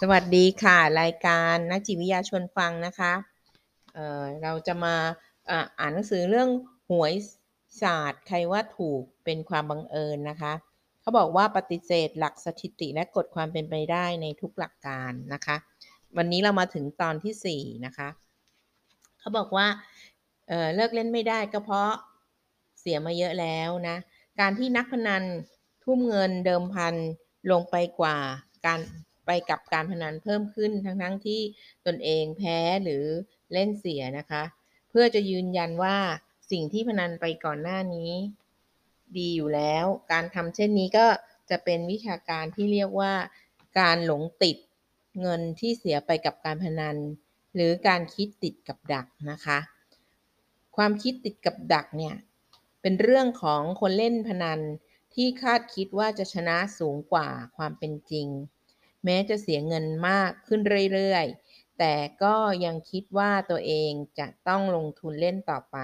สวัสดีค่ะ รายการนักจิตวิทยาชวนฟังนะคะเเราจะมาอ่านหนังสือเรื่องหวยศาสตร์ ใครว่าถูกเป็นความบังเอิญนะคะ เขาบอกว่าปฏิเสธหลักสถิติและกฎความเป็นไปได้ในทุกหลักการนะคะ วันนี้เรามาถึงตอนที่ 4 นะคะ เขาบอกว่าเเลิกเล่นไม่ได้ก็เพราะเสียมาเยอะแล้วนะ การที่นักพนันทุ่มเงินเดิมพันลงไปกว่าการ ไปกับการพนันเพิ่มขึ้นทั้งๆทที่ตนเองแพ้หรือเล่นเสียนะคะ เพื่อจะยืนยันว่าสิ่งที่พนันไปก่อนหน้านี้ ดีอยู่แล้ว การทำเช่นนี้ก็จะเป็นวิชาการที่เรียกว่า การหลงติดเงินที่เสียไปกับการพนัน หรือการคิดติดกับดักนะคะ ความคิดติดกับดักเนี่ยเป็นเรื่องของคนเล่นพนันที่คาดคิดว่าจะชนะสูงกว่าความเป็นจริง แม้จะเสียเงินมากขึ้นเรื่อยๆ แต่ก็ยังคิดว่าตัวเองจะต้องลงทุนเล่นต่อไป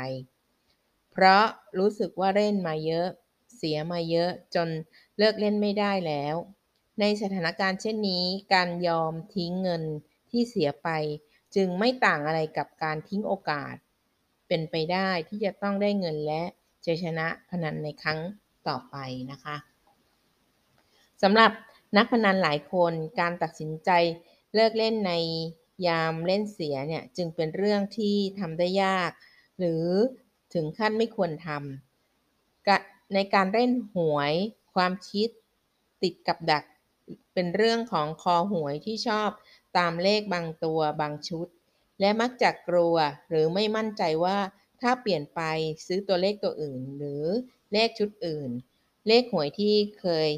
เพราะรู้สึกว่าเล่นมาเยอะ เสียมาเยอะจนเลิกเล่นไม่ได้แล้ว ในสถานการณ์เช่นนี้การยอมทิ้งเงินที่เสียไป จึงไม่ต่างอะไรกับการทิ้งโอกาส เป็นไปได้ที่จะต้องได้เงินและจะชนะพนันในครั้งต่อไปนะคะสำหรับ นักพนันหลายคนการตัดสินใจเลิกเล่นในยามเล่นเสียเนี่ยจึงเป็นเรื่องที่ทำได้ยาก หรือถึงขั้นไม่ควรทำในการเล่นหวยความคิดติดกับดักเป็นเรื่องของคอหวยที่ชอบตามเลขบางตัวบางชุด และมักจะกลัวหรือไม่มั่นใจว่าถ้าเปลี่ยนไปซื้อตัวเลขตัวอื่น หรือเลขชุดอื่น เลขหวยที่เคย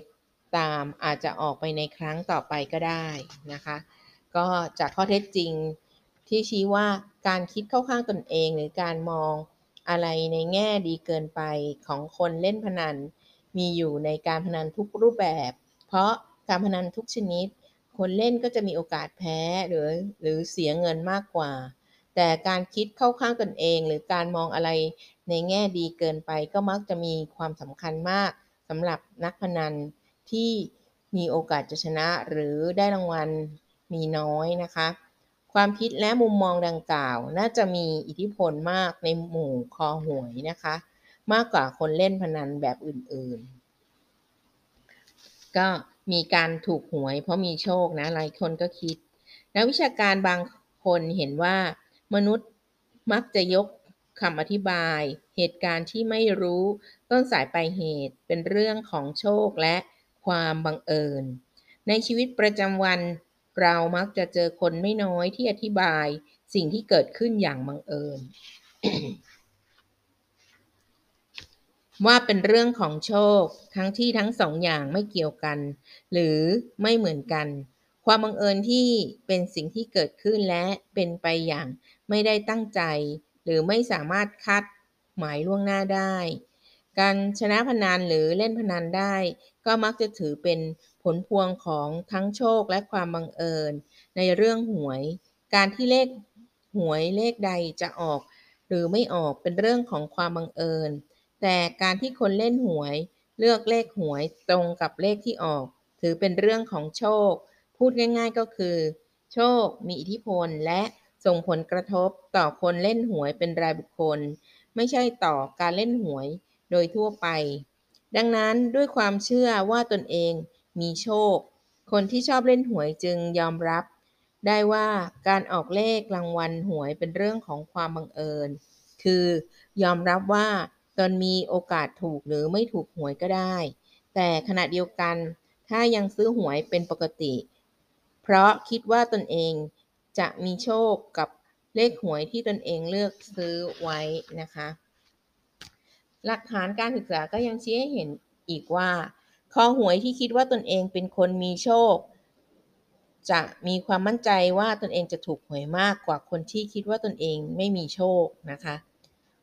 ตามอาจจะออกไปในครั้งต่อไปก็ได้นะคะ ก็จากข้อเท็จจริงที่ชี้ว่าการคิดเข้าข้างตนเอง หรือการมองอะไรในแง่ดีเกินไปของคนเล่นพนัน มีอยู่ในการพนันทุกรูปแบบ เพราะการพนันทุกชนิด คนเล่นก็จะมีโอกาสแพ้หรือหรือเสียเงินมากกว่า แต่การคิดเข้าข้างตนเอง หรือการมองอะไรในแง่ดีเกินไปก็มักจะมีความสำคัญมากสำหรับนักพนัน ที่มีโอกาสจะชนะหรือได้รางวัลมีน้อยนะคะ ความคิดและมุมมองดังกล่าว น่าจะมีอิทธิพลมากในหมู่คอหวยนะคะ มากกว่าคนเล่นพนันแบบอื่นๆ ก็มีการถูกหวยเพราะมีโชคนะหลายคนก็คิด นักวิชาการบางคนเห็นว่ามนุษย์มักจะยกคำอธิบาย เหตุการณ์ที่ไม่รู้ ต้นสายปลายเหตุเป็นเรื่องของโชคและ ความบังเอิญ ในชีวิตประจำวัน เรามักจะเจอคนไม่น้อยที่อธิบายสิ่งที่เกิดขึ้นอย่างบังเอิญ ว่าเป็นเรื่องของโชค ทั้งที่ทั้งสองอย่างไม่เกี่ยวกัน หรือไม่เหมือนกัน ความบังเอิญที่เป็นสิ่งที่เกิดขึ้นและเป็นไปอย่างไม่ได้ตั้งใจ หรือไม่สามารถคาดหมายล่วงหน้าได้ การชนะพนันหรือเล่นพนันได้ ก็มักจะถือเป็นผลพวงของทั้งโชคและความบังเอิญ ในเรื่องหวย การที่เลขหวยเลขใดจะออก หรือไม่ออกเป็นเรื่องของความบังเอิญ แต่การที่คนเล่นหวย เลือกเลขหวยตรงกับเลขที่ออก ถือเป็นเรื่องของโชค พูดง่าย ๆก็คือ โชค มีอิทธิพลและส่งผลกระทบต่อคนเล่นหวยเป็นรายบุคคล ไม่ใช่ต่อการเล่นหวย โดยทั่วไป ดังนั้นด้วยความเชื่อว่าตนเองมีโชค คนที่ชอบเล่นหวยจึงยอมรับ ได้ว่าการออกเลขรางวัลหวยเป็นเรื่องของความบังเอิญ คือยอมรับว่าตนมีโอกาสถูกหรือไม่ถูกหวยก็ได้ แต่ขณะเดียวกันถ้ายังซื้อหวยเป็นปกติ เพราะคิดว่าตนเองจะมีโชคกับเลขหวยที่ตนเองเลือกซื้อไว้นะคะ หลักฐานการศึกษาก็ยังชี้ให้เห็นอีกว่าคอหวยที่คิดว่าตนเองเป็นคนมีโชค จะมีความมั่นใจว่าตนเองจะถูกหวยมากกว่าคนที่คิดว่าตนเองไม่มีโชคนะคะ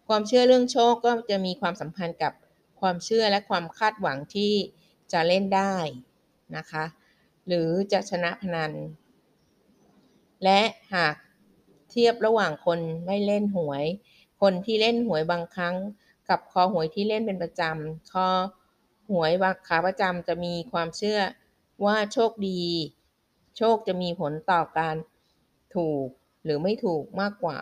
ความเชื่อเรื่องโชคก็จะมีความสัมพันธ์กับความเชื่อและความคาดหวังที่จะเล่นได้นะคะ หรือจะชนะพนัน และหากเทียบระหว่างคนไม่เล่นหวย คนที่เล่นหวยบางครั้ง กับคอหวยที่เล่นเป็นประจำคอหวยขาประจำจะมีความเชื่อว่าโชคดี โชคจะมีผลต่อการถูกหรือไม่ถูกมากกว่า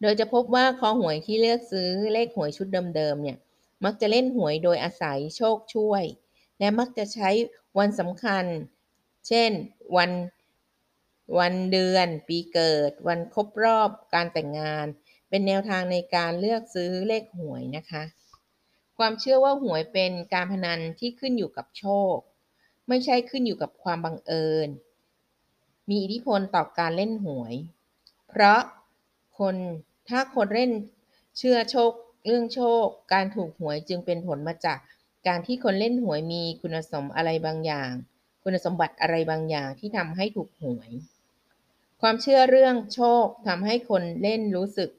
โดยจะพบว่าคอหวยที่เลือกซื้อเลขหวยชุดเดิมๆเนี่ย มักจะเล่นหวยโดยอาศัยโชคช่วย และมักจะใช้วันสำคัญ เช่น วัน วันเดือน ปีเกิด วันครบรอบการแต่งงาน เป็นแนวทางในการเลือกซื้อเลขหวยนะคะ ความเชื่อว่าหวยเป็นการพนันที่ขึ้นอยู่กับโชค ไม่ใช่ขึ้นอยู่กับความบังเอิญ มีอิทธิพลต่อการเล่นหวย เพราะคนถ้าคนเล่นเชื่อโชคเรื่องโชค การถูกหวยจึงเป็นผลมาจากการที่คนเล่นหวยมีคุณสมอะไรบางอย่าง คุณสมบัติอะไรบางอย่างที่ทำให้ถูกหวย ความเชื่อเรื่องโชคทำให้คนเล่นรู้สึก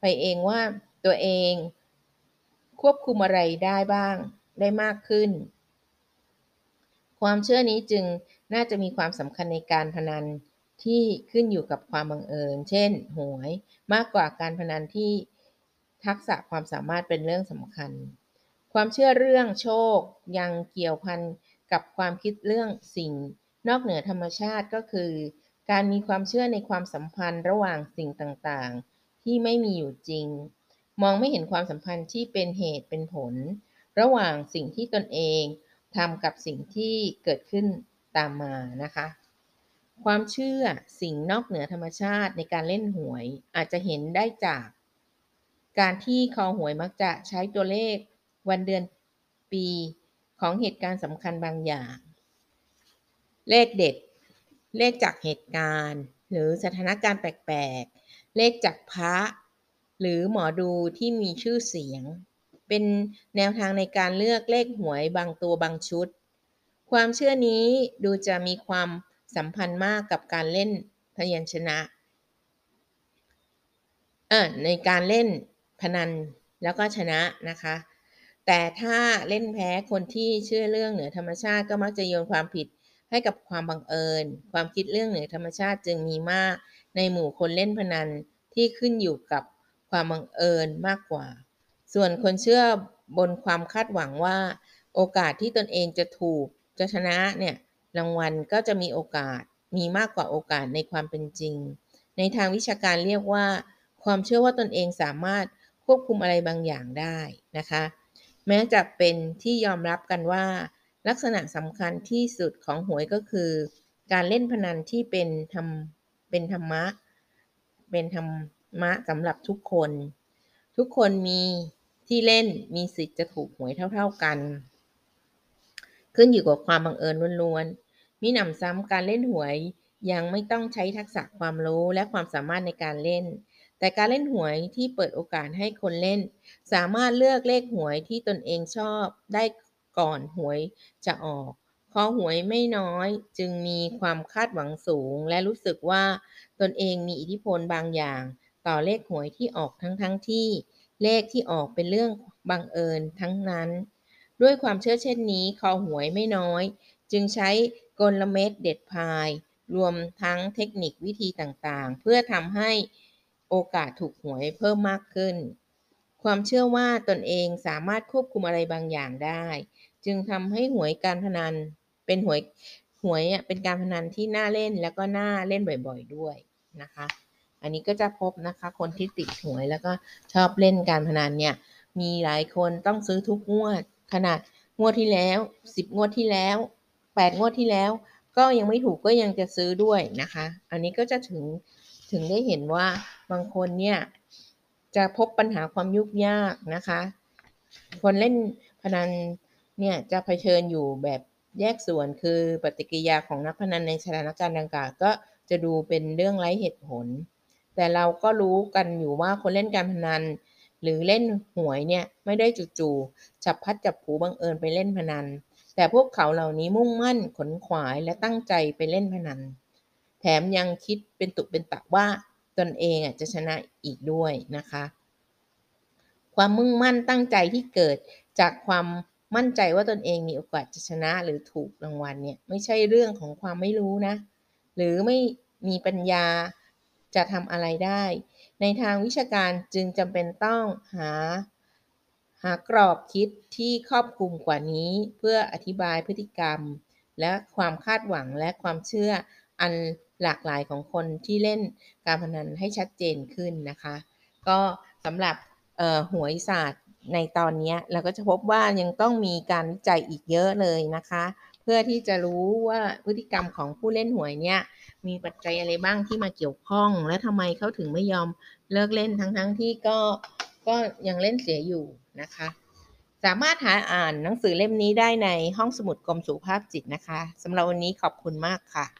ไปเองว่าตัวเอง ควบคุมอะไรได้บ้างได้มากขึ้น ความเชื่อนี้จึงน่าจะมีความสำคัญในการพนันที่ขึ้นอยู่กับความบังเอิญ เช่น หวย มากกว่าการพนันที่ทักษะความสามารถเป็นเรื่องสำคัญ ความเชื่อเรื่องโชคยังเกี่ยวพันกับความคิดเรื่องสิ่ง นอกเหนือธรรมชาติก็คือ การมีความเชื่อในความสัมพันธ์ระหว่างสิ่งต่างๆ ที่ไม่มีอยู่จริง มองไม่เห็นความสัมพันธ์ที่เป็นเหตุเป็นผล ระหว่างสิ่งที่ตนเองทำกับสิ่งที่เกิดขึ้นตามมานะคะ ความเชื่อสิ่งนอกเหนือธรรมชาติในการเล่นหวยอาจจะเห็นได้จาก การที่คอหวยมักจะใช้ตัวเลขวันเดือนปีของเหตุการณ์สำคัญบางอย่าง เลขเด็ด เลขจากเหตุการณ์ หรือสถานการณ์แปลก เลขจากพระ หรือหมอดูที่มีชื่อเสียง เป็นแนวทางในการเลือกเลขหวยบางตัวบางชุด ความเชื่อนี้ดูจะมีความสัมพันธ์มากกับการเล่นพยัญชนะเออในการเล่นพนันแล้วก็ชนะนะคะ แต่ถ้าเล่นแพ้คนที่เชื่อเรื่องเหนือธรรมชาติก็มักจะโยนความผิดให้กับความบังเอิญ ความคิดเรื่องเหนือธรรมชาติจึงมีมาก ในหมู่คนเล่นพนันที่ขึ้นอยู่กับความบังเอิญมากกว่า ส่วนคนเชื่อบนความคาดหวังว่า โอกาสที่ตนเองจะถูกจะชนะเนี่ยรางวัลก็จะมีโอกาสมีมากกว่าโอกาสในความเป็นจริง ในทางวิชาการเรียกว่า ความเชื่อว่าตนเองสามารถควบคุมอะไรบางอย่างได้นะคะ แม้จะเป็นที่ยอมรับกันว่า ลักษณะสำคัญที่สุดของหวยก็คือ การเล่นพนันที่เป็นธรรม เป็นธรรมะ เป็นธรรมะสำหรับทุกคน ทุกคนมีที่เล่นมีสิทธิ์จะถูกหวยเท่า ๆกัน ขึ้นอยู่กับความบังเอิญล้วนๆ มีหนำซ้ำการเล่นหวยยังไม่ต้องใช้ทักษะความรู้และความสามารถในการเล่น แต่การเล่นหวยที่เปิดโอกาสให้คนเล่น สามารถเลือกเลขหวยที่ตนเองชอบได้ก่อนหวยจะออก พอหวยไม่น้อยจึงมีความคาดหวังสูง และรู้สึกว่าตนเองมีอิทธิพลบางอย่าง ต่อเลขหวยที่ออกทั้งทั้งที่ เลขที่ออกเป็นเรื่องบังเอิญทั้งนั้น ด้วยความเชื่อเช่นนี้คอหวยไม่น้อย จึงใช้กลเม็ดเด็ดพาย รวมทั้งเทคนิควิธีต่างๆ เพื่อทำให้โอกาสถูกหวยเพิ่มมากขึ้น ความเชื่อว่าตนเองสามารถควบคุมอะไรบางอย่างได้ จึงทำให้หวยการพนัน เป็นหวยหวยเป็นการพนันที่น่าเล่นแล้วก็น่าเล่นบ่อยๆด้วยนะคะ อันนี้ก็จะพบนะคะ คนที่ติดหวยแล้วก็ชอบเล่นการพนันเนี่ย มีหลายคนต้องซื้อทุกงวด ขนาดงวดที่แล้วสิบงวดที่แล้วแปดงวดที่แล้ว ก็ยังไม่ถูกก็ยังจะซื้อด้วยนะคะ อันนี้ก็จะถึงถึงได้เห็นว่าบางคนเนี่ยจะพบปัญหาความยุ่งยากนะคะ คนเล่นพนันเนี่ยจะเผชิญอยู่แบบ แยกส่วนคือปฏิกิริยาของนักพนันในสถานการณ์ดังกล่าวก็จะดูเป็นเรื่องไร้เหตุผล แต่เราก็รู้กันอยู่ว่าคนเล่นการพนัน หรือเล่นหวยเนี่ยไม่ได้จู่ๆจับพัดจับผูบังเอิญไปเล่นพนัน แต่พวกเขาเหล่านี้มุ่งมั่นขนขวายและตั้งใจไปเล่นพนัน แถมยังคิดเป็นตุเป็นตะว่าตนเองจะชนะอีกด้วยนะคะ ความมุ่งมั่นตั้งใจที่เกิดจากความ มั่นใจว่าตนเองมีโอกาสจะชนะหรือถูกรางวัลเนี่ยไม่ใช่เรื่องของความไม่รู้นะ หรือไม่มีปัญญาจะทำอะไรได้ ในทางวิชาการจึงจำเป็นต้องหา หากรอบคิดที่ครอบคลุมกว่านี้ เพื่ออธิบายพฤติกรรม และความคาดหวังและความเชื่ออันหลากหลายของคนที่เล่นการพนันให้ชัดเจนขึ้นนะคะ ก็สำหรับหวยศาสตร์ ในตอนนี้เราก็จะพบว่ายังต้องมีการวิจัยอีกเยอะเลยนะคะ เพื่อที่จะรู้ว่าพฤติกรรมของผู้เล่นหวยเนี่ยมีปัจจัยอะไรบ้างที่มาเกี่ยวข้อง และทำไมเขาถึงไม่ยอมเลิกเล่นทั้งๆที่ก็ก็ยังเล่นเสียอยู่นะคะ สามารถหาอ่านหนังสือเล่มนี้ได้ในห้องสมุดกรมสุขภาพจิตนะคะสำหรับวันนี้ขอบคุณมากค่ะ